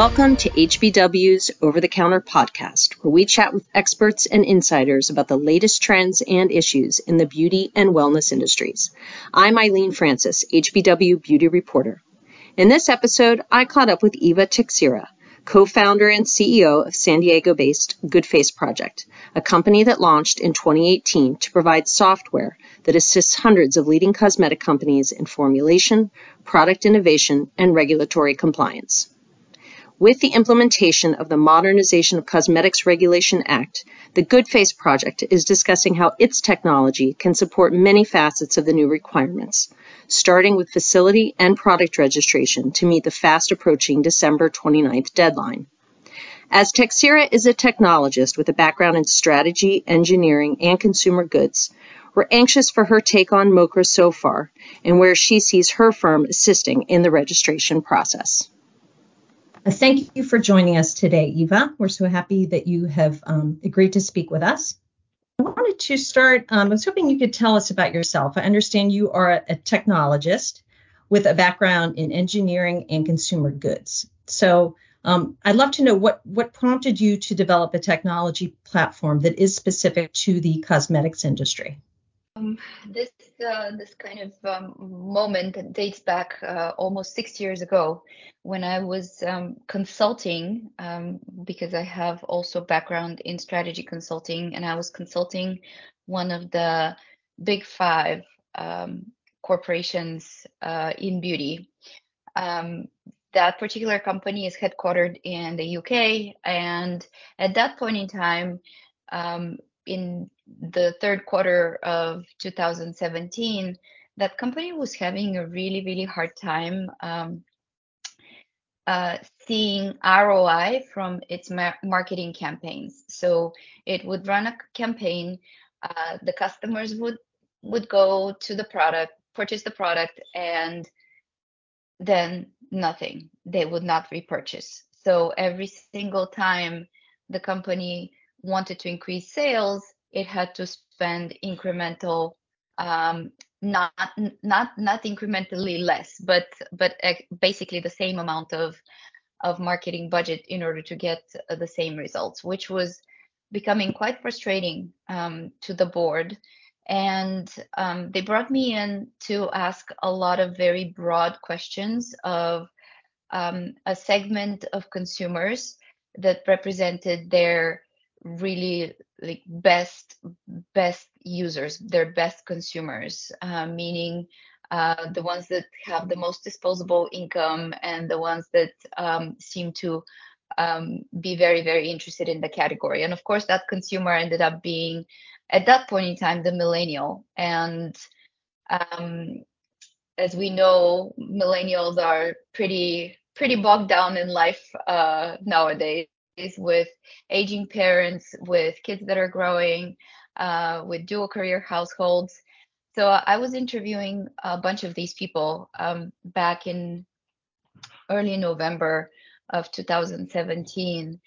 Welcome to HBW's Over the Counter podcast, where we chat with experts and insiders about the latest trends and issues in the beauty and wellness industries. I'm Eileen Francis, HBW beauty reporter. In this episode, I caught up with Iva Teixeira, co-founder and CEO of San Diego-based Good Face Project, a company that launched in 2018 to provide software that assists hundreds of leading cosmetic companies in formulation, product innovation, and regulatory compliance. With the implementation of the Modernization of Cosmetics Regulation Act, the Good Face Project is discussing how its technology can support many facets of the new requirements, starting with facility and product registration to meet the fast approaching December 29th deadline. As Teixeira is a technologist with a background in strategy, engineering, and consumer goods, we're anxious for her take on MOCRA so far and where she sees her firm assisting in the registration process. Uh, thank you for joining us today, Iva. We're so happy that you have um, agreed to speak with us. I wanted to start, um, I was hoping you could tell us about yourself. I understand you are a, a technologist with a background in engineering and consumer goods. So um, I'd love to know what, what prompted you to develop a technology platform that is specific to the cosmetics industry. Um, this uh, this kind of um, moment dates back uh, almost six years ago when I was um, consulting um, because I have also background in strategy consulting and I was consulting one of the big five um, corporations uh, in beauty. Um, that particular company is headquartered in the UK and at that point in time in the third quarter of 2017, that company was having a really, really hard time um, uh, seeing ROI from its ma- marketing campaigns. So it would run a campaign, uh, the customers would would go to the product, purchase the product, and then nothing. They would not repurchase. So every single time the company wanted to increase sales, it had to spend incremental um, not not not incrementally less but but basically the same amount of of marketing budget in order to get the same results which was becoming quite frustrating um, to the board. And um, they brought me in to ask a lot of very broad questions of um, a segment of consumers that represented their really like best best users their best consumers uh, meaning uh, the ones that have the most disposable income and the ones that um, seem to um, be very very interested in the category. And of course that consumer ended up being at that point in time the millennial. And um, as we know millennials are pretty pretty bogged down in life uh, nowadays with aging parents, with kids that are growing, uh, with dual career households. So I was interviewing a bunch of these people um, back in early November of 2017.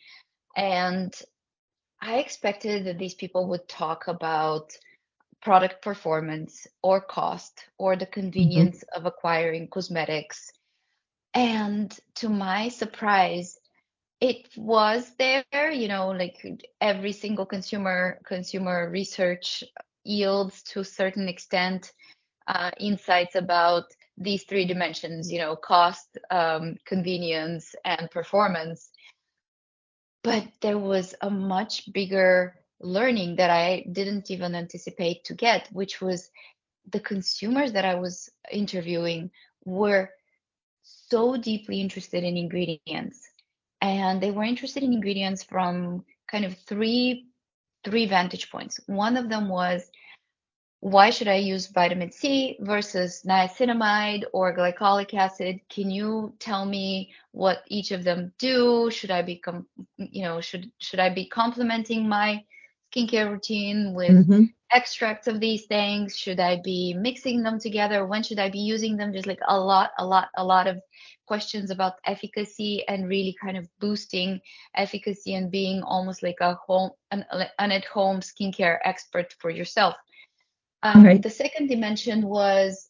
And I expected that these people would talk about product performance or cost or the mm-hmm. convenience mm-hmm. of acquiring cosmetics. And to my surprise, it was there you know like every single consumer consumer research yields to a certain extent uh, insights about these three dimensions you know cost um, convenience and performance. But there was a much bigger learning that i didn't even anticipate to get which was the consumers that i was interviewing were so deeply interested in ingredients and they were interested in ingredients from kind of three three vantage points. One of them was why should I use vitamin C versus niacinamide or glycolic acid? Can you tell me what each of them do? Should I be, com- you know, should should I be complementing my skincare routine with mm-hmm. extracts of these things? Should I be mixing them together? When should I be using them? Just like a lot, a lot, a lot of questions about efficacy and really kind of boosting efficacy and being almost like a home an, an at home skincare expert for yourself um, right. the second dimension was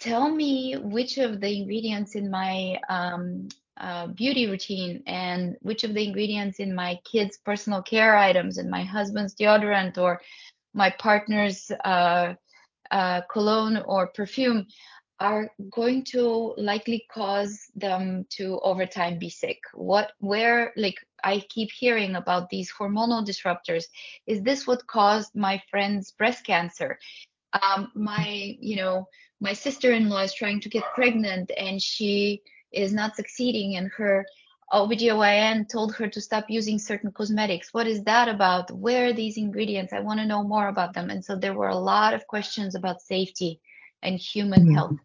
tell me which of the ingredients in my um, uh, beauty routine and which of the ingredients in my kids' personal care items and my husband's deodorant or my partner's uh, uh, cologne or perfume are going to likely cause them to over time be sick. What where like i keep hearing about these hormonal disruptors is this what caused my friend's breast cancer? Um, my you know my sister-in-law is trying to get pregnant and she is not succeeding and her OBGYN told her to stop using certain cosmetics. What is that about? Where are these ingredients? I want to know more about them. And so there were a lot of questions about safety and human mm-hmm. health.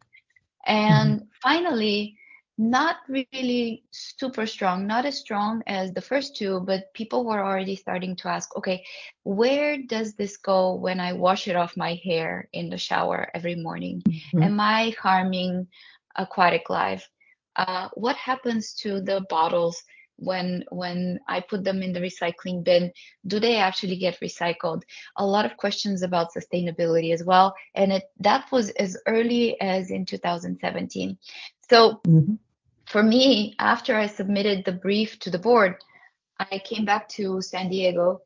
And mm-hmm. finally, not really super strong, not as strong as the first two, but people were already starting to ask, okay, where does this go when I wash it off my hair in the shower every morning? Mm-hmm. Am I harming aquatic life? Uh, what happens to the bottles when when I put them in the recycling bin? Do they actually get recycled? A lot of questions about sustainability as well, and it that was as early as in 2017. So mm-hmm. for me, after I submitted the brief to the board, I came back to San Diego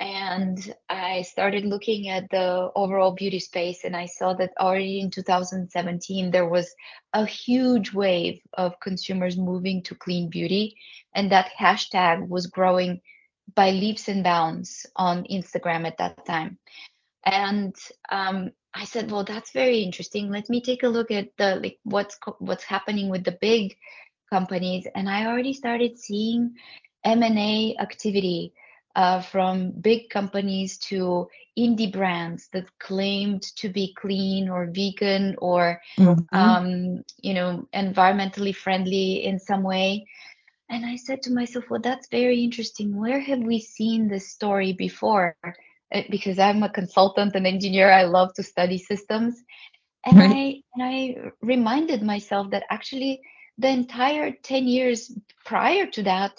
and I started looking at the overall beauty space, and I saw that already in 2017 there was a huge wave of consumers moving to clean beauty, and that hashtag was growing by leaps and bounds on Instagram at that time. And um, I said, well, that's very interesting. Let me take a look at the like what's what's happening with the big companies, and I already started seeing M&A activity uh, from big companies to indie brands that claimed to be clean or vegan or mm-hmm. um, you know environmentally friendly in some way and i said to myself well that's very interesting where have we seen this story before uh, because i'm a consultant and engineer i love to study systems and right. i and i reminded myself that actually the entire 10 years prior to that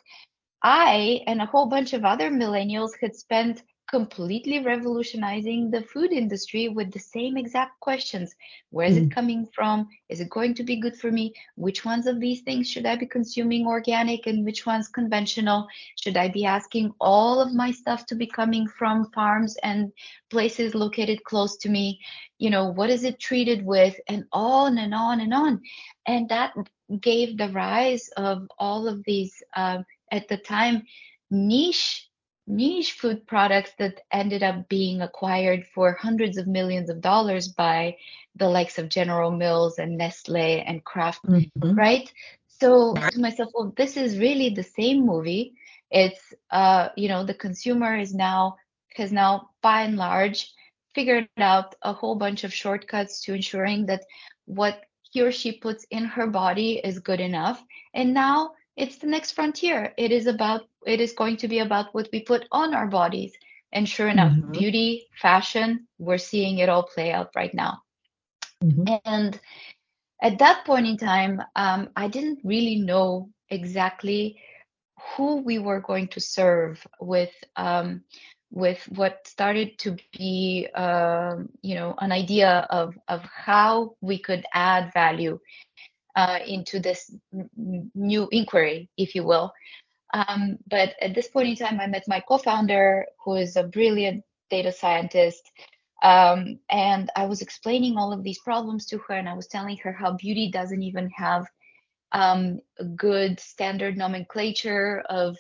I and a whole bunch of other millennials had spent completely revolutionizing the food industry with the same exact questions. Where is mm. it coming from? Is it going to be good for me? Which ones of these things should I be consuming organic and which ones conventional? Should I be asking all of my stuff to be coming from farms and places located close to me? You know, what is it treated with? And on and on and on. And that gave the rise of all of these uh, at the time niche niche food products that ended up being acquired for hundreds of millions of dollars by the likes of General Mills and Nestle and Kraft, mm-hmm. right? So to myself, well, this is really the same movie. It's uh, you know, the consumer is now has now by and large figured out a whole bunch of shortcuts to ensuring that what he or she puts in her body is good enough. And now it's the next frontier. It is about it is going to be about what we put on our bodies. And sure enough, mm-hmm. beauty, fashion, we're seeing it all play out right now. Mm-hmm. And at that point in time, um, I didn't really know exactly who we were going to serve with um, with what started to be uh, you know an idea of of how we could add value uh, into this new inquiry, if you will. Um, but at this point in time, I met my co-founder, who is a brilliant data scientist, um, and I was explaining all of these problems to her, and I was telling her how beauty doesn't even have um, a good standard nomenclature of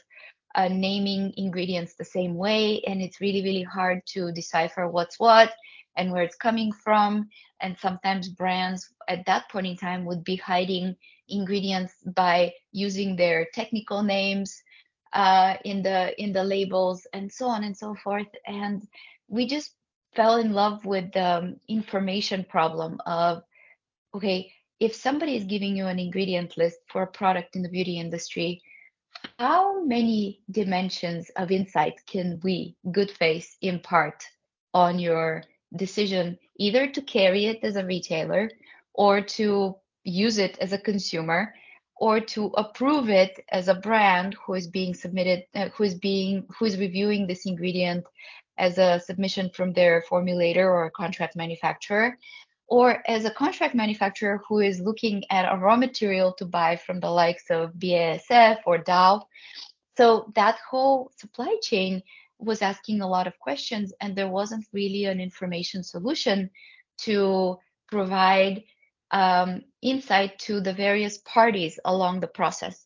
uh, naming ingredients the same way, and it's really, really hard to decipher what's what and where it's coming from. And sometimes brands at that point in time would be hiding ingredients by using their technical names uh, in the in the labels and so on and so forth. And we just fell in love with the information problem of okay, if somebody is giving you an ingredient list for a product in the beauty industry, how many dimensions of insight can we, good face, impart on your decision either to carry it as a retailer or to use it as a consumer or to approve it as a brand who is being submitted uh, who is being who is reviewing this ingredient as a submission from their formulator or contract manufacturer or as a contract manufacturer who is looking at a raw material to buy from the likes of BASF or Dow. So that whole supply chain was asking a lot of questions, and there wasn't really an information solution to provide um, insight to the various parties along the process.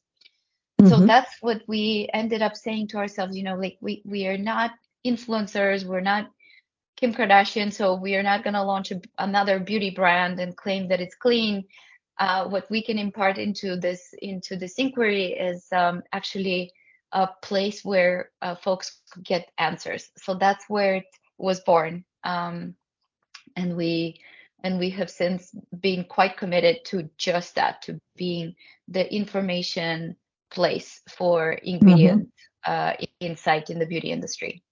Mm-hmm. So that's what we ended up saying to ourselves, you know, like we, we are not influencers, we're not Kim Kardashian, so we are not going to launch a, another beauty brand and claim that it's clean. Uh, what we can impart into this into this inquiry is um, actually a place where uh, folks could get answers. So that's where it was born, um, and we and we have since been quite committed to just that, to being the information place for ingredient mm-hmm. uh, insight in the beauty industry.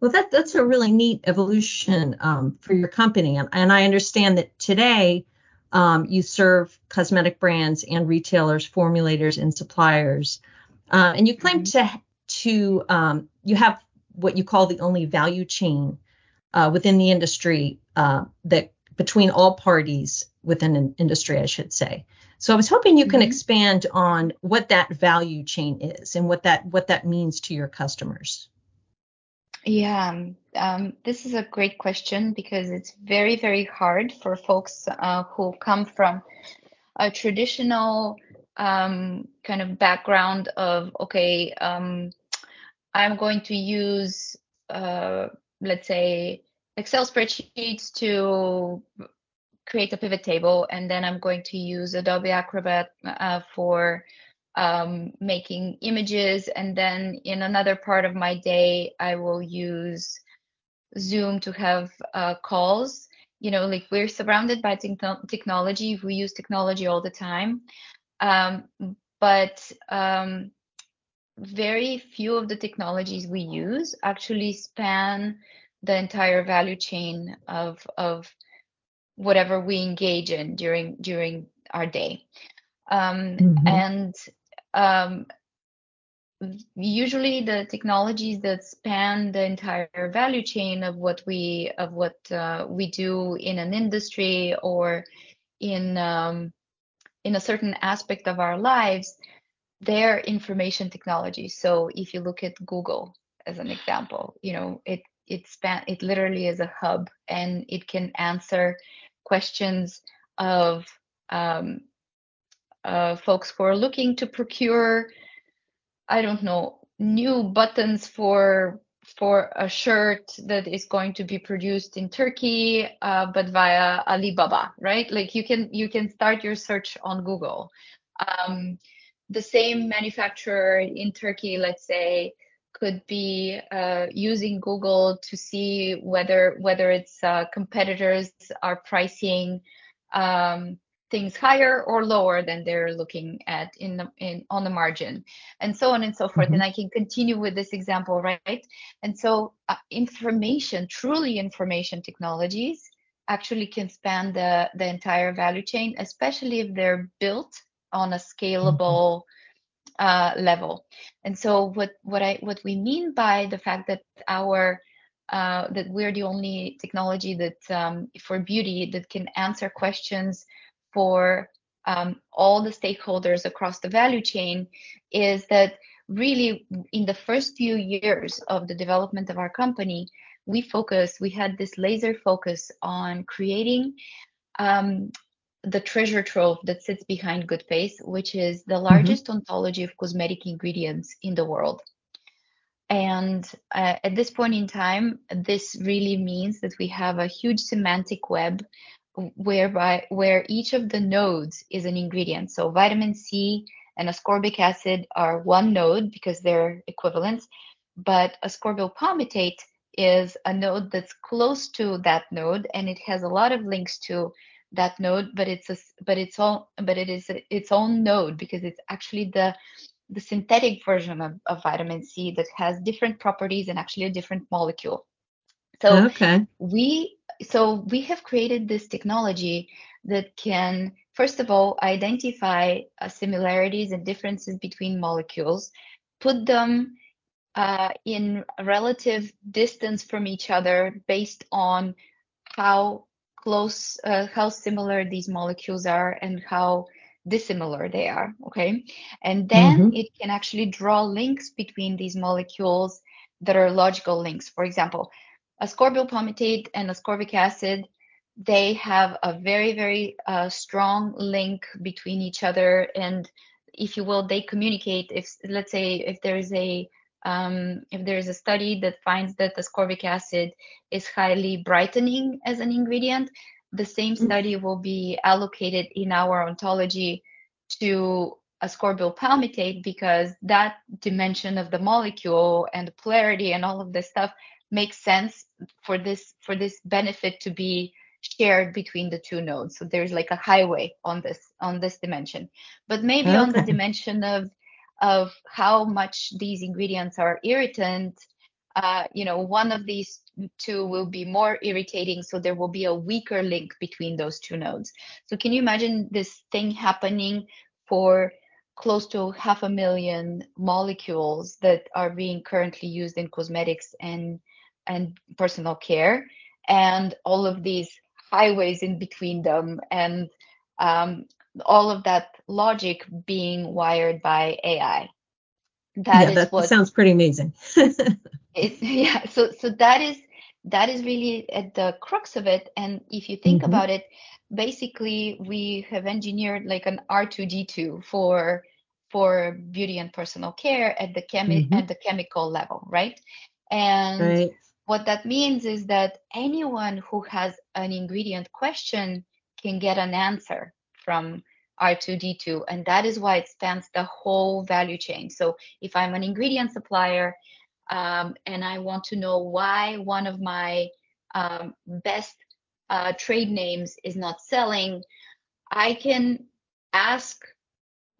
Well, that that's a really neat evolution um, for your company, and, and, I understand that today um, you serve cosmetic brands and retailers, formulators, and suppliers, uh, and you claim mm-hmm. to to um, you have what you call the only value chain uh, within the industry uh, that between all parties within an industry, I should say. So I was hoping you can mm-hmm. expand on what that value chain is and what that what that means to your customers. Yeah, um, this is a great question because it's very, very hard for folks uh, who come from a traditional um, kind of background of, okay, um, I'm going to use, uh, let's say, Excel spreadsheets to create a pivot table, and then I'm going to use Adobe Acrobat uh, for um, making images. And then in another part of my day, I will use Zoom to have uh, calls. You know, like we're surrounded by te- technology. We use technology all the time. Um, but um, very few of the technologies we use actually span the entire value chain of, of whatever we engage in during during our day. Um, mm-hmm. And um, usually the technologies that span the entire value chain of what we of what uh, we do in an industry or in um, in a certain aspect of our lives they're information technology. So if you look at google as an example you know it it span it literally is a hub and it can answer questions of um, uh, folks who are looking to procure, I don't know, new buttons for for a shirt that is going to be produced in Turkey, uh, but via Alibaba, right? Like you can you can start your search on Google. Um, the same manufacturer in Turkey, let's say, could be uh, using Google to see whether whether its uh, competitors are pricing um, things higher or lower than they're looking at in the in on the margin and so on and so forth mm-hmm. and i can continue with this example right and so uh, information truly information technologies actually can span the the entire value chain especially if they're built on a scalable mm-hmm. uh, level and so what what i what we mean by the fact that our uh, that we're the only technology that um, for beauty that can answer questions for um, all the stakeholders across the value chain is that really in the first few years of the development of our company, we focused, we had this laser focus on creating um, the treasure trove that sits behind Good Face, which is the mm-hmm. largest mm-hmm. ontology of cosmetic ingredients in the world. And uh, at this point in time, this really means that we have a huge semantic web whereby where each of the nodes is an ingredient. So vitamin C and ascorbic acid are one node because they're equivalents, but ascorbyl palmitate is a node that's close to that node and it has a lot of links to that node, but it's a but it's all but it is its own node because it's actually the the synthetic version of, of vitamin C that has different properties and actually a different molecule. So okay. we so we have created this technology that can first of all identify uh, similarities and differences between molecules, put them uh, in relative distance from each other based on how close, uh, how similar these molecules are and how dissimilar they are. Okay. And then Mm-hmm. it can actually draw links between these molecules that are logical links. For example, ascorbyl palmitate and ascorbic acid, they have a very, very uh, strong link between each other. And if you will, they communicate. If, let's say, if there's a um, if there is a study that finds that ascorbic acid is highly brightening as an ingredient, the same Mm. study will be allocated in our ontology to ascorbyl palmitate because that dimension of the molecule and the polarity and all of this stuff makes sense for this for this benefit to be shared between the two nodes. So there's like a highway on this on this dimension. But maybe on the dimension of of how much these ingredients are irritant uh, you know one of these two will be more irritating so there will be a weaker link between those two nodes. So can you imagine this thing happening for close to half a million molecules that are being currently used in cosmetics and and personal care and all of these highways in between them and um, all of that logic being wired by AI. That yeah, is that what sounds pretty amazing. yeah, so so that is that is really at the crux of it. And if you think Mhm. about it, basically we have engineered like an R2D2 for for beauty and personal care at the chemi- Mhm. at the chemical level, right? And Right. What that means is that anyone who has an ingredient question can get an answer from R2D2, and that is why it spans the whole value chain. So if I'm an ingredient supplier um, and I want to know why one of my um, best uh, trade names is not selling, I can ask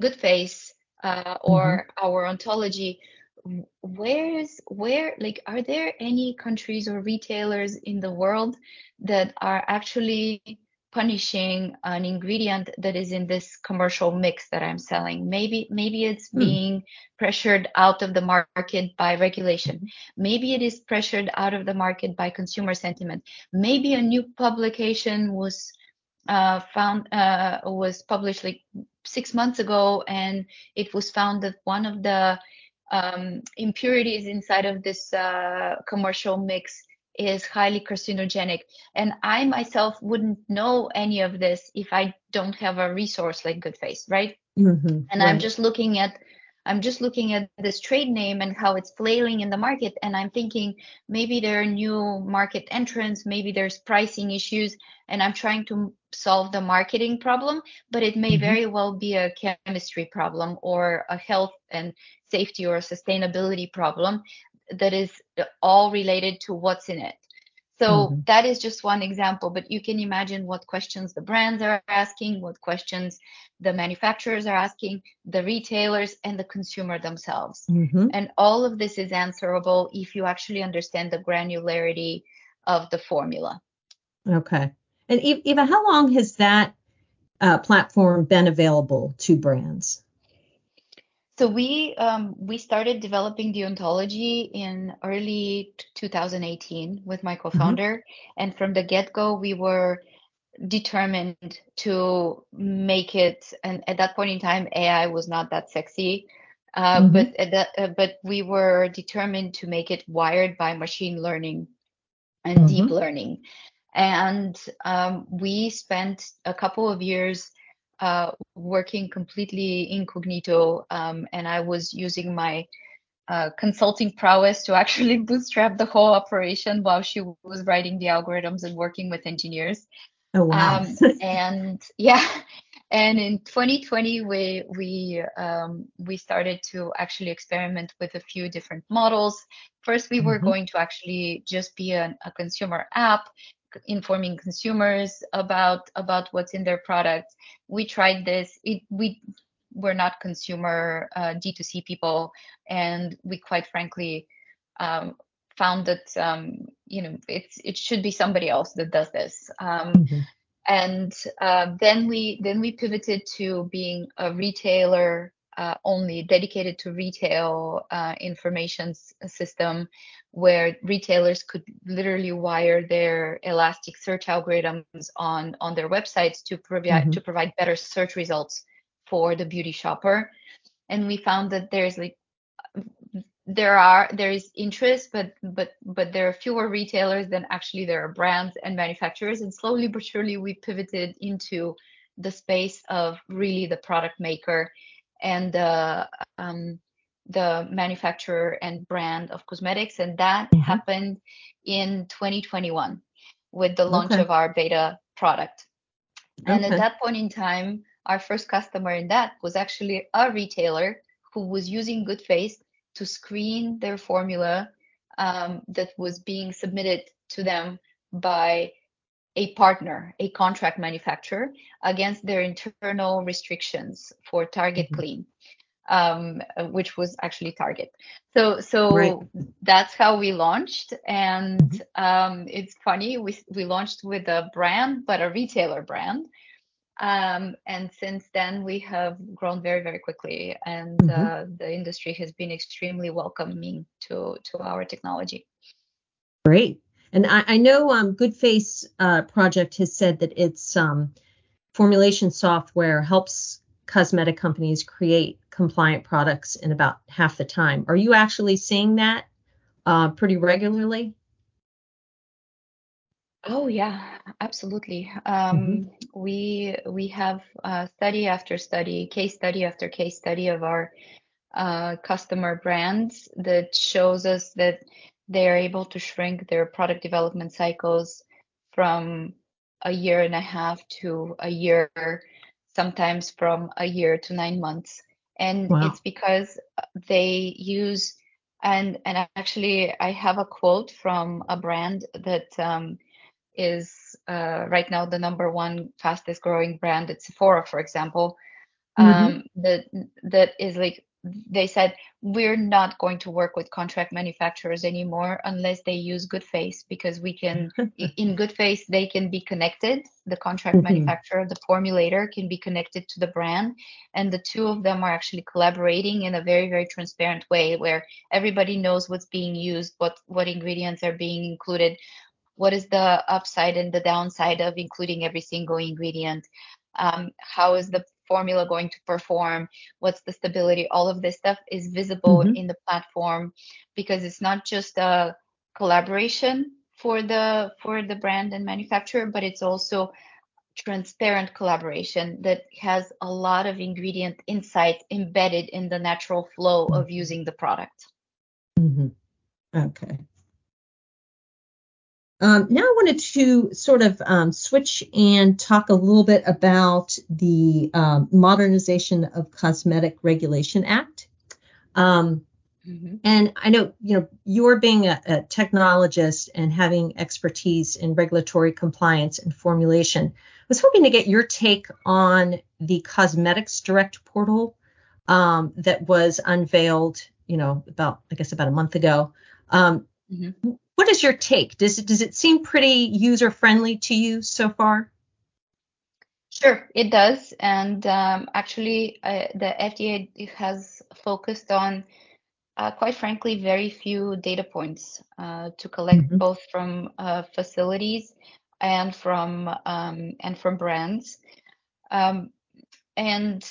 Goodface uh, or our ontology. W- Where is where like are there any countries or retailers in the world that are actually punishing an ingredient that is in this commercial mix that I'm selling? Maybe maybe it's Hmm. being pressured out of the market by regulation. Maybe it is pressured out of the market by consumer sentiment. Maybe a new publication was uh, found uh, was published like six months ago, and it was found that one of the um, impurities inside of this uh, commercial mix is highly carcinogenic. And I myself wouldn't know any of this if I don't have a resource like Good Goodface, right? Mhm. and i'm just looking at i'm just looking at this trade name and how it's flailing in the market and i'm thinking maybe there are new market entrants maybe there's pricing issues and i'm trying to solve the marketing problem but it may Mhm. very well be a chemistry problem or a health and safety or a sustainability problem that is all related to what's in it so Mhm. that is just one example, but you can imagine what questions the brands are asking, what questions the manufacturers are asking, the retailers, and the consumer themselves. Mhm. And all of this is answerable if you actually understand the granularity of the formula. Okay. And Iva, how long has that uh, platform been available to brands? So we um, we started developing the ontology in early 2018 with my co-founder, and from the get-go we were determined to make it. And at that point in time, AI was not that sexy, uh, Mhm. but at that, uh, but we were determined to make it wired by machine learning and deep Mhm. learning. And um, we spent a couple of years uh, working completely incognito, um, and I was using my uh, consulting prowess to actually bootstrap the whole operation while she was writing the algorithms and working with engineers. Oh wow. Um, and yeah, and in 2020 we we um, we started to actually experiment with a few different models. First, we were Mhm. going to actually just be an, a consumer app informing consumers about about what's in their products. We tried this. It we were not consumer uh, D2C people, and we quite frankly um, found that um, you know it's it should be somebody else that does this. Um, Mhm. and uh, then we then we pivoted to being a retailer uh, only dedicated to retail uh, information system where retailers could literally wire their elastic search algorithms on on their websites to provide mm-hmm. to provide better search results for the beauty shopper. And we found that there's like there are there is interest but but but there are fewer retailers than actually there are brands and manufacturers. And slowly but surely we pivoted into the space of really the product maker and the um, the manufacturer and brand of cosmetics, and that mm-hmm. happened in 2021 with the launch okay. of our beta product. And okay. at that point in time, our first customer in that was actually a retailer who was using Good GoodFace to screen their formula um, that was being submitted to them by a partner, a contract manufacturer, against their internal restrictions for Target mm-hmm. Clean, um, which was actually Target. So, so right. that's how we launched, and mm-hmm. um, it's funny we we launched with a brand, but a retailer brand. Um, and since then, we have grown very, very quickly, and mm-hmm. uh, the industry has been extremely welcoming to to our technology. Great. And I, I know um, GoodFace uh, Project has said that its um, formulation software helps cosmetic companies create compliant products in about half the time. Are you actually seeing that uh, pretty regularly? Oh yeah, absolutely. Um, mm-hmm. We we have uh, study after study, case study after case study of our uh, customer brands that shows us that they are able to shrink their product development cycles from a year and a half to a year, sometimes from a year to nine months. And wow. it's because they use and and actually I have a quote from a brand that um, is uh, right now the number one fastest growing brand at Sephora, for example. Mm-hmm. Um, that that is like they said we're not going to work with contract manufacturers anymore unless they use GoodFace because we can in GoodFace they can be connected the contract mm-hmm. manufacturer the formulator can be connected to the brand and the two of them are actually collaborating in a very very transparent way where everybody knows what's being used what what ingredients are being included what is the upside and the downside of including every single ingredient um, how is the formula going to perform what's the stability all of this stuff is visible mm-hmm. in the platform because it's not just a collaboration for the for the brand and manufacturer but it's also transparent collaboration that has a lot of ingredient insights embedded in the natural flow of mm-hmm. using the product mm-hmm. okay um, now I wanted to sort of um, switch and talk a little bit about the um, Modernization of Cosmetic Regulation Act. Um, mm-hmm. And I know, you know, you're being a, a, technologist and having expertise in regulatory compliance and formulation. I was hoping to get your take on the Cosmetics Direct portal um, that was unveiled, you know, about I guess about a month ago. Um, mm-hmm what is your take? Does it does it seem pretty user friendly to you so far? Sure, it does. And um, actually, uh, the FDA has focused on, uh, quite frankly, very few data points uh, to collect mm-hmm. both from uh, facilities and from um, and from brands. Um, and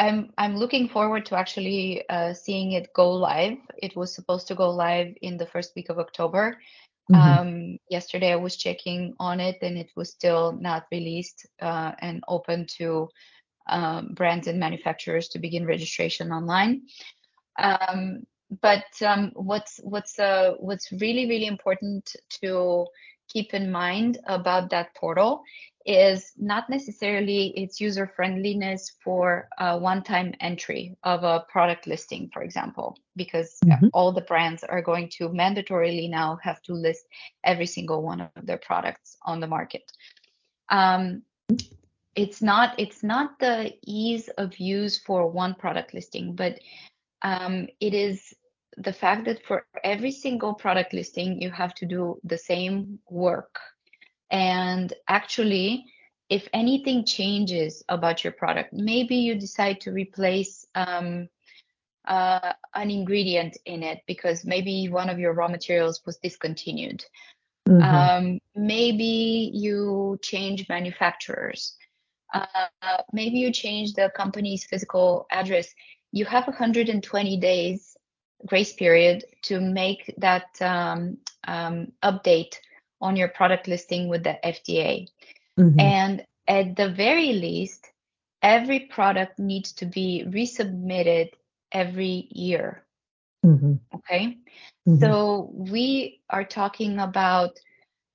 I'm I'm looking forward to actually uh, seeing it go live. It was supposed to go live in the first week of October. Mm-hmm. Um, yesterday I was checking on it, and it was still not released uh, and open to um, brands and manufacturers to begin registration online. Um, but um, what's what's uh, what's really really important to keep in mind about that portal is not necessarily its user friendliness for a one-time entry of a product listing, for example, because mm-hmm. all the brands are going to mandatorily now have to list every single one of their products on the market. Um, it's not it's not the ease of use for one product listing, but um, it is the fact that for every single product listing you have to do the same work and actually if anything changes about your product, maybe you decide to replace um, uh, an ingredient in it because maybe one of your raw materials was discontinued. Mm-hmm. Um, maybe you change manufacturers. Uh, maybe you change the company's physical address. You have 120 days grace period to make that um, um, update on your product listing with the FDA. Mm-hmm. And at the very least, every product needs to be resubmitted every year. Mm-hmm. Okay. Mm-hmm. So we are talking about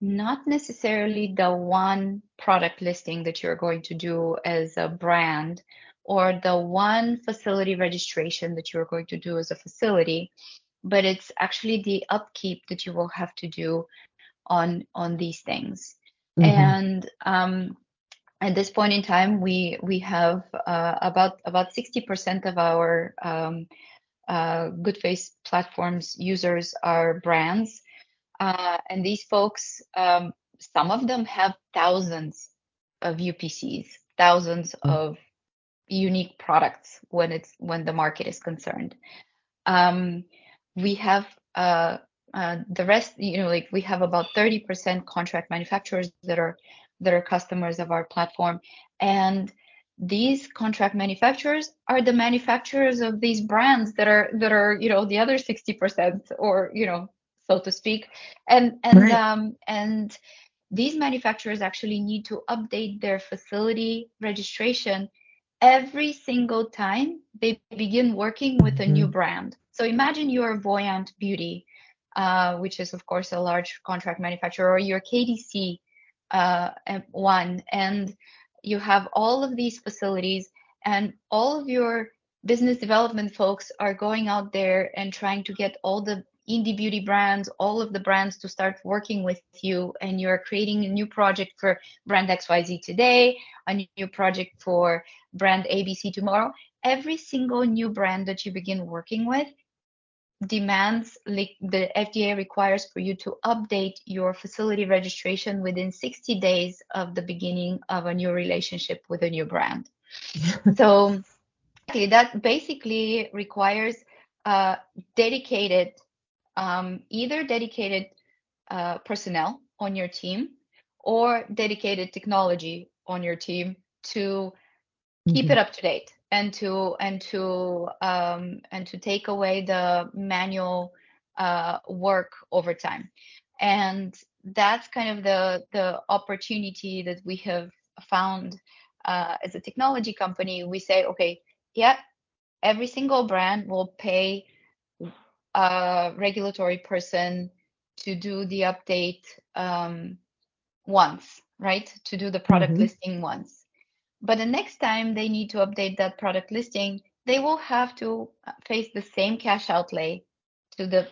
not necessarily the one product listing that you're going to do as a brand or the one facility registration that you're going to do as a facility, but it's actually the upkeep that you will have to do on on these things. Mm-hmm. And um, at this point in time, we we have uh, about about 60% of our um, uh, Goodface platforms users are brands, uh, and these folks, um, some of them have thousands of UPCs, 1000s mm-hmm. of unique products when it's when the market is concerned. Um, we have uh, uh, the rest, you know, like we have about 30% contract manufacturers that are that are customers of our platform. And these contract manufacturers are the manufacturers of these brands that are that are you know the other 60% or you know so to speak and and right. um and these manufacturers actually need to update their facility registration every single time they begin working with a new mm-hmm. brand so imagine you're voyant beauty uh, which is of course a large contract manufacturer or your kdc uh, one and you have all of these facilities and all of your business development folks are going out there and trying to get all the indie beauty brands all of the brands to start working with you and you're creating a new project for brand xyz today a new project for brand abc tomorrow every single new brand that you begin working with demands like the FDA requires for you to update your facility registration within 60 days of the beginning of a new relationship with a new brand. so that basically requires uh, dedicated, um, either dedicated uh, personnel on your team or dedicated technology on your team to keep mm-hmm. it up to date and to and to um, and to take away the manual uh, work over time and that's kind of the the opportunity that we have found uh, as a technology company we say okay yeah every single brand will pay a regulatory person to do the update um, once right to do the product mm-hmm. listing once but the next time they need to update that product listing, they will have to uh, face the same cash outlay to the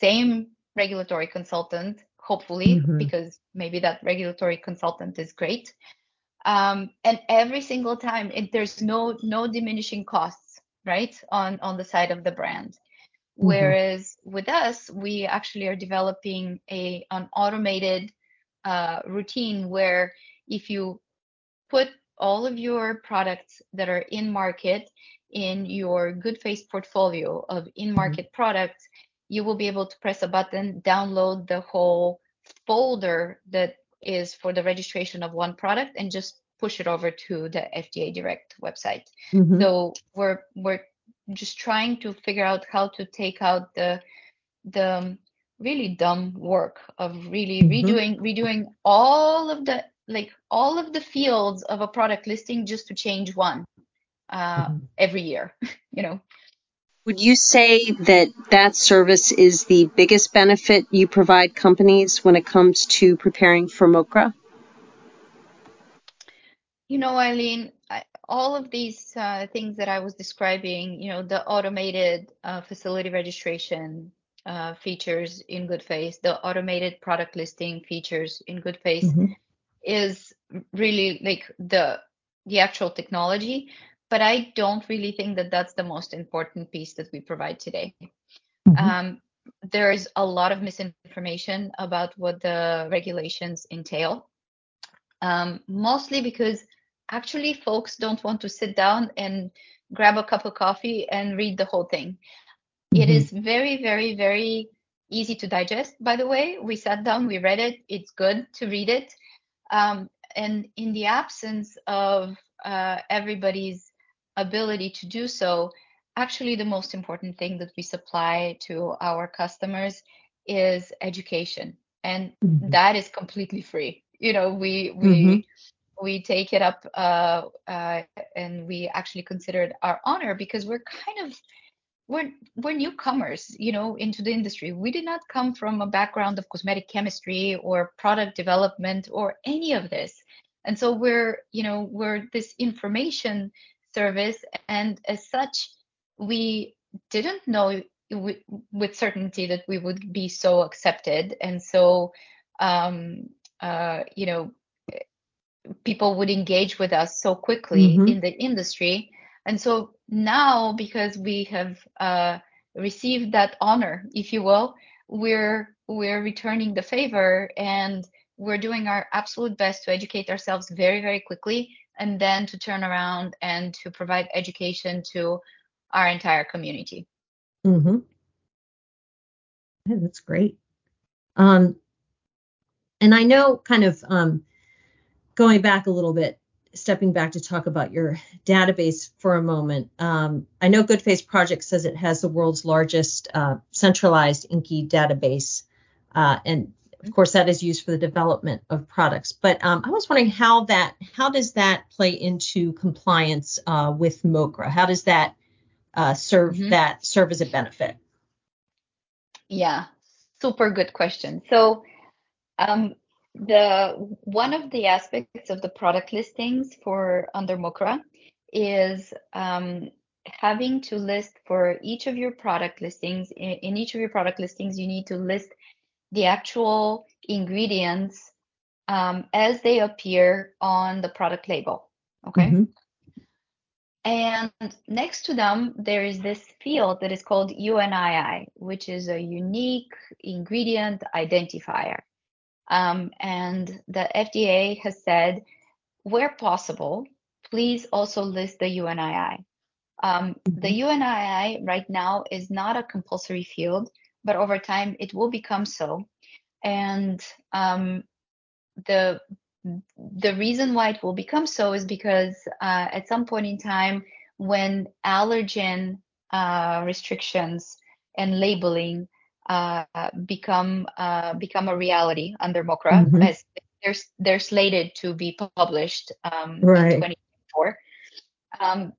same regulatory consultant, hopefully, mm-hmm. because maybe that regulatory consultant is great. Um, and every single time, it, there's no no diminishing costs, right, on on the side of the brand. Mm-hmm. Whereas with us, we actually are developing a an automated uh, routine where if you put all of your products that are in market in your Goodface portfolio of in mm-hmm. market mm-hmm. products, you will be able to press a button, download the whole folder that is for the registration of one product, and just push it over to the FDA Direct website. Mm-hmm. So we're we're just trying to figure out how to take out the the really dumb work of really mm-hmm. redoing redoing all of the like all of the fields of a product listing just to change one uh, mm-hmm. every year you know would you say that that service is the biggest benefit you provide companies when it comes to preparing for MOCRA? You know, Eileen, I, all of these uh, things that I was describing, you know, the automated uh, facility registration uh, features in Goodface, the automated product listing features in Goodface, mm-hmm is really like the the actual technology but i don't really think that that's the most important piece that we provide today mm-hmm. um, there's a lot of misinformation about what the regulations entail Um, mostly because actually folks don't want to sit down and grab a cup of coffee and read the whole thing. Mm-hmm. It is very, very, very easy to digest, by the way. We sat down, we read it, it's good to read it. Um, and in the absence of uh, everybody's ability to do so, actually, the most important thing that we supply to our customers is education. And mm-hmm. that is completely free. You know, we, we, mm-hmm we take it up uh, uh, and we actually consider it our honor because we're kind of we're we're newcomers you know into the industry. We did not come from a background of cosmetic chemistry or product development or any of this. And so we're you know we're this information service and as such we didn't know with certainty that we would be so accepted. And so um, uh, you know people would engage with us so quickly mm-hmm. in the industry. And so now, because we have uh, received that honor, if you will, we're we're returning the favor and we're doing our absolute best to educate ourselves very very quickly and then to turn around and to provide education to our entire community mm-hmm. Yeah, that's great um, and i know kind of um, going back a little bit, stepping back to talk about your database for a moment. Um, I know Goodface Project says it has the world's largest uh, centralized INCI database, uh, and of course that is used for the development of products. But um, I was wondering how that how does that play into compliance uh, with MOCRA? How does that uh, serve mm-hmm. that serve as a benefit? Yeah, super good question. So um, the one of the aspects of the product listings for under MoCRA is um, having to list for each of your product listings. In, in, each of your product listings, you need to list the actual ingredients um, as they appear on the product label. Okay. Mm-hmm. And next to them, there is this field that is called UNII, which is a unique ingredient identifier. Um, and the FDA has said, where possible, please also list the UNII. Um, the mm-hmm. UNII right now is not a compulsory field, but over time it will become so. And um, the the reason why it will become so is because uh, at some point in time, when allergen uh, restrictions and labeling uh, become uh, become a reality under MOCRA mm-hmm. as they're they're slated to be published um, right. in 2024. Um,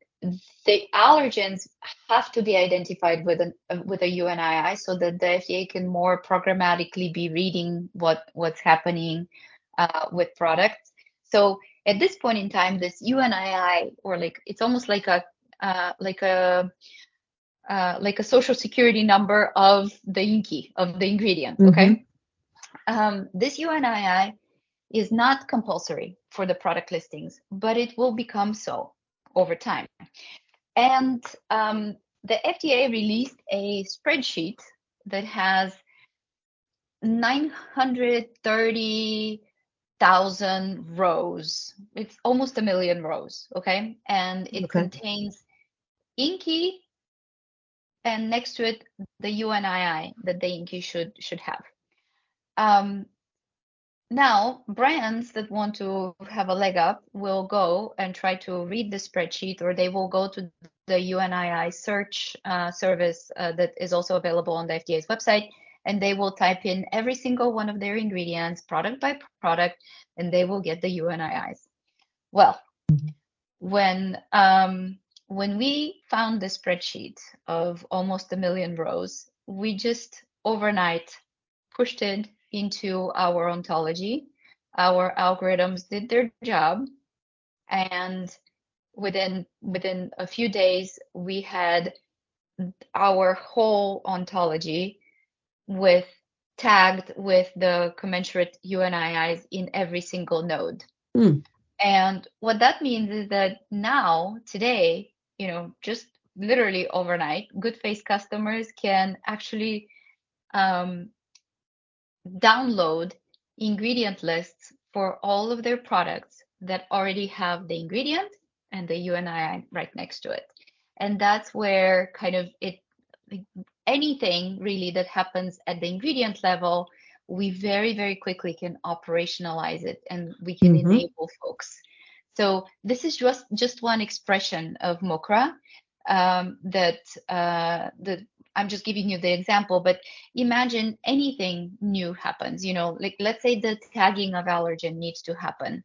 the allergens have to be identified with a with a UNII so that the FDA can more programmatically be reading what what's happening uh, with products. So at this point in time, this UNII or like it's almost like a uh, like a uh, like a social security number of the INCI, of the ingredient. Mm-hmm. Okay. Um, this UNII is not compulsory for the product listings, but it will become so over time. And um, the FDA released a spreadsheet that has 930,000 rows. It's almost a million rows, okay? And it okay. contains INCI and next to it the UNII that the INCI should should have. Um, now, brands that want to have a leg up will go and try to read the spreadsheet, or they will go to the UNII search uh, service uh, that is also available on the FDA's website, and they will type in every single one of their ingredients, product by product, and they will get the UNIIs. Well, mm-hmm. when um, when we found the spreadsheet of almost a million rows, we just overnight pushed it into our ontology. Our algorithms did their job, and within within a few days, we had our whole ontology with tagged with the commensurate UNIIs in every single node. Mm. And what that means is that now, today, you know, just literally overnight, Goodface customers can actually um, download ingredient lists for all of their products that already have the ingredient and the UNII right next to it. And that's where kind of it anything really that happens at the ingredient level, we very, very quickly can operationalize it and we can mm-hmm. enable folks. So this is just just one expression of MoCRA um, that uh, that I'm just giving you the example, but imagine anything new happens. You know, like let's say the tagging of allergen needs to happen.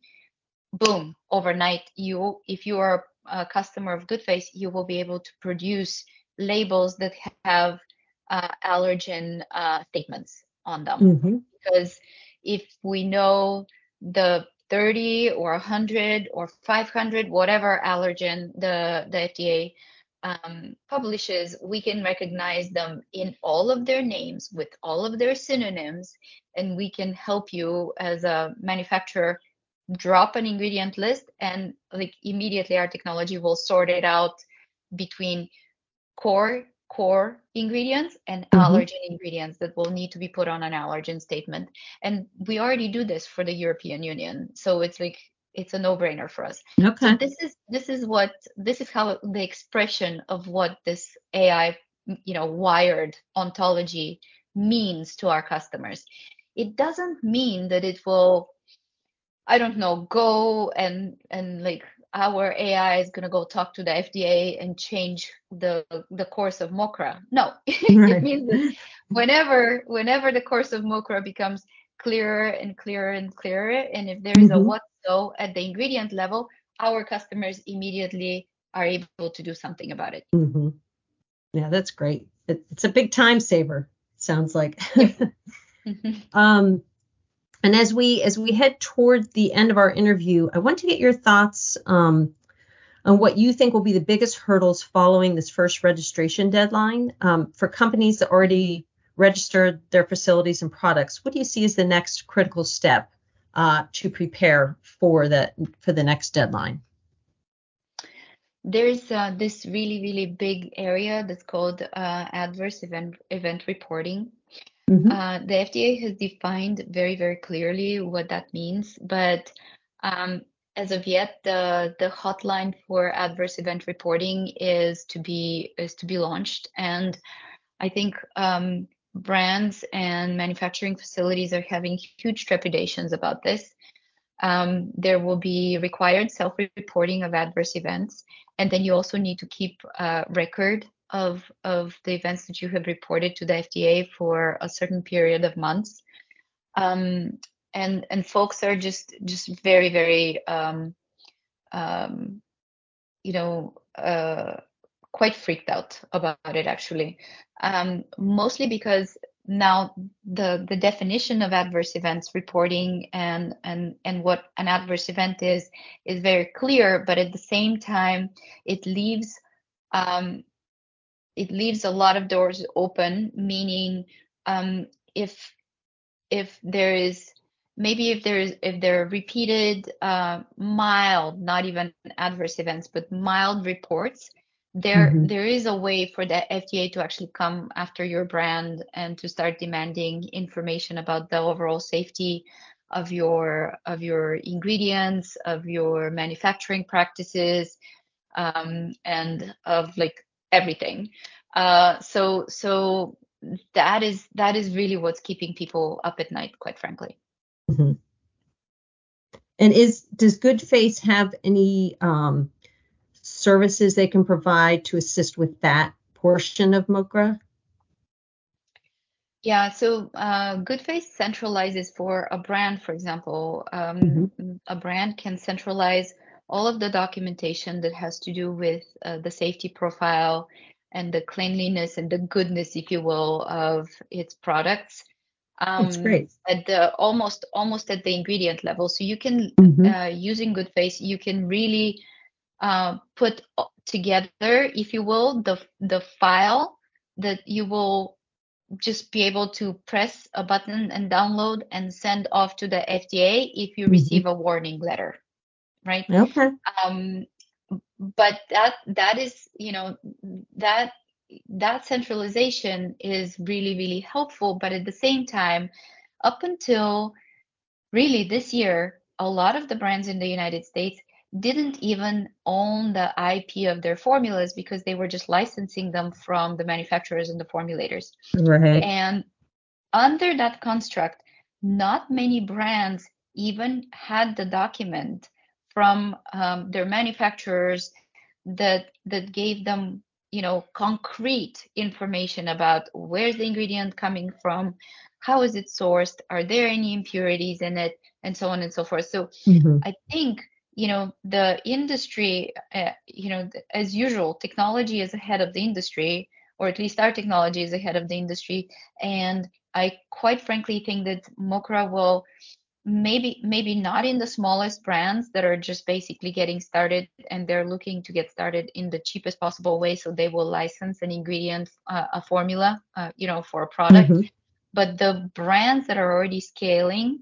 Boom, overnight, you if you are a customer of Goodface, you will be able to produce labels that have uh, allergen uh, statements on them. Mm-hmm. Because if we know the 30 or 100 or 500, whatever allergen the, the FDA um, publishes, we can recognize them in all of their names with all of their synonyms, and we can help you as a manufacturer drop an ingredient list and like immediately our technology will sort it out between core core ingredients and mm-hmm. allergen ingredients that will need to be put on an allergen statement. And we already do this for the european union. So it's like it's a no-brainer for us. Okay. so this is this is what this is how the expression of what this ai you know wired ontology means to our customers. It doesn't mean that it will i don't know go and and like our AI is going to go talk to the FDA and change the the course of MOCRA. No, right. it means that whenever whenever the course of MOCRA becomes clearer and clearer and clearer, and if there is mm-hmm. a what so at the ingredient level, our customers immediately are able to do something about it. Mm-hmm. Yeah, that's great. It, it's a big time saver. Sounds like. mm-hmm. Um, and as we as we head toward the end of our interview, I want to get your thoughts um, on what you think will be the biggest hurdles following this first registration deadline um, for companies that already registered their facilities and products. What do you see as the next critical step uh, to prepare for the for the next deadline? There's uh, this really really big area that's called uh, adverse event event reporting. Mm-hmm. Uh, the FDA has defined very, very clearly what that means, but um, as of yet, the the hotline for adverse event reporting is to be is to be launched, and I think um, brands and manufacturing facilities are having huge trepidations about this. Um, there will be required self-reporting of adverse events, and then you also need to keep a record of of the events that you have reported to the FDA for a certain period of months. Um, and and folks are just just very very um, um, you know uh, quite freaked out about it actually, um, mostly because now the the definition of adverse events reporting and and and what an adverse event is is very clear, but at the same time it leaves um, it leaves a lot of doors open meaning um, if if there is maybe if there is if there are repeated uh, mild not even adverse events but mild reports there mm-hmm. there is a way for the FDA to actually come after your brand and to start demanding information about the overall safety of your of your ingredients of your manufacturing practices um, and of like everything. Uh, so so that is that is really what's keeping people up at night, quite frankly. Mm-hmm. And is does Goodface have any um, services they can provide to assist with that portion of MOCRA? Yeah, so uh, Goodface centralizes for a brand, for example. Um, mm-hmm. A brand can centralize all of the documentation that has to do with uh, the safety profile and the cleanliness and the goodness, if you will, of its products. Um, That's great. At the almost almost at the ingredient level, so you can mm-hmm. uh, using Goodface, you can really uh, put together, if you will, the the file that you will just be able to press a button and download and send off to the FDA if you mm-hmm. receive a warning letter right? Okay. Um, but that that is you know that that centralization is really really helpful but at the same time up until really this year, a lot of the brands in the United States didn't even own the IP of their formulas because they were just licensing them from the manufacturers and the formulators. Right. And under that construct, not many brands even had the document from um, their manufacturers that that gave them you know concrete information about where's the ingredient coming from how is it sourced are there any impurities in it and so on and so forth so mm-hmm. i think you know the industry uh, you know as usual technology is ahead of the industry or at least our technology is ahead of the industry and i quite frankly think that MoCRA will maybe maybe not in the smallest brands that are just basically getting started and they're looking to get started in the cheapest possible way so they will license an ingredient uh, a formula uh, you know for a product mm-hmm. but the brands that are already scaling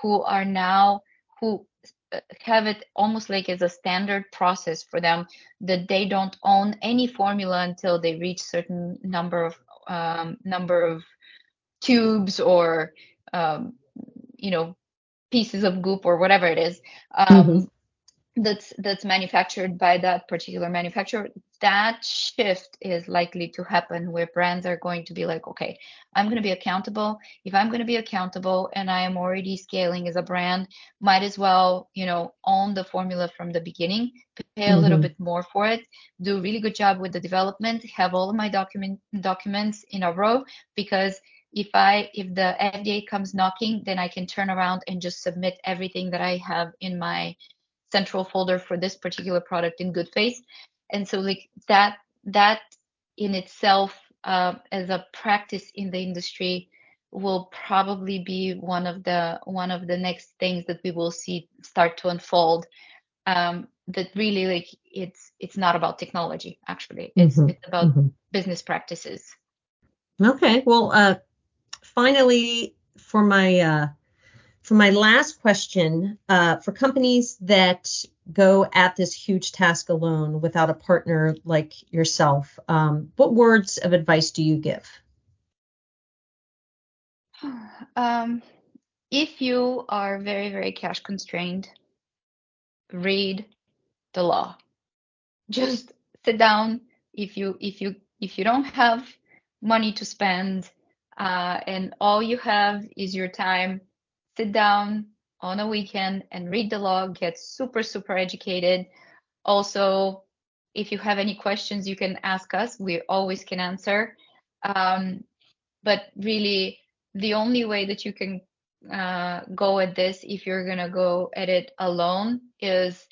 who are now who uh, have it almost like as a standard process for them that they don't own any formula until they reach certain number of um, number of tubes or um, you know pieces of goop or whatever it is um, mm-hmm. that's that's manufactured by that particular manufacturer that shift is likely to happen where brands are going to be like okay i'm going to be accountable if i'm going to be accountable and i am already scaling as a brand might as well you know own the formula from the beginning pay a mm-hmm. little bit more for it do a really good job with the development have all of my document documents in a row because if i if the fda comes knocking then i can turn around and just submit everything that i have in my central folder for this particular product in good faith. And so like that that in itself uh, as a practice in the industry will probably be one of the one of the next things that we will see start to unfold. Um, that really like it's it's not about technology actually. It's mm-hmm. it's about mm-hmm. business practices. Okay. Well uh finally, for my uh, for my last question, uh, for companies that go at this huge task alone without a partner like yourself, um, what words of advice do you give? Um, if you are very very cash constrained, read the law. Just sit down. If you if you if you don't have money to spend uh, and all you have is your time. Sit down on a weekend and read the law, get super, super educated. Also, if you have any questions, you can ask us. We always can answer. Um, but really, the only way that you can uh, go at this, if you're going to go at it alone, is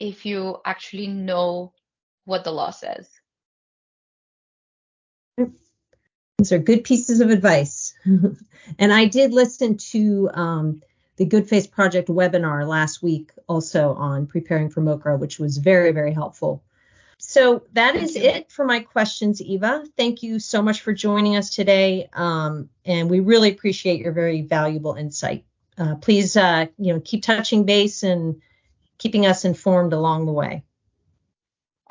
if you actually know what the law says. Those are good pieces of advice. and I did listen to um, the Good Face Project webinar last week also on preparing for MOCRA, which was very, very helpful. So that is it for my questions, Iva. Thank you so much for joining us today. Um, and we really appreciate your very valuable insight. Uh, please, uh, you know, keep touching base and keeping us informed along the way.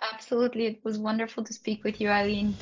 Absolutely. It was wonderful to speak with you, Eileen.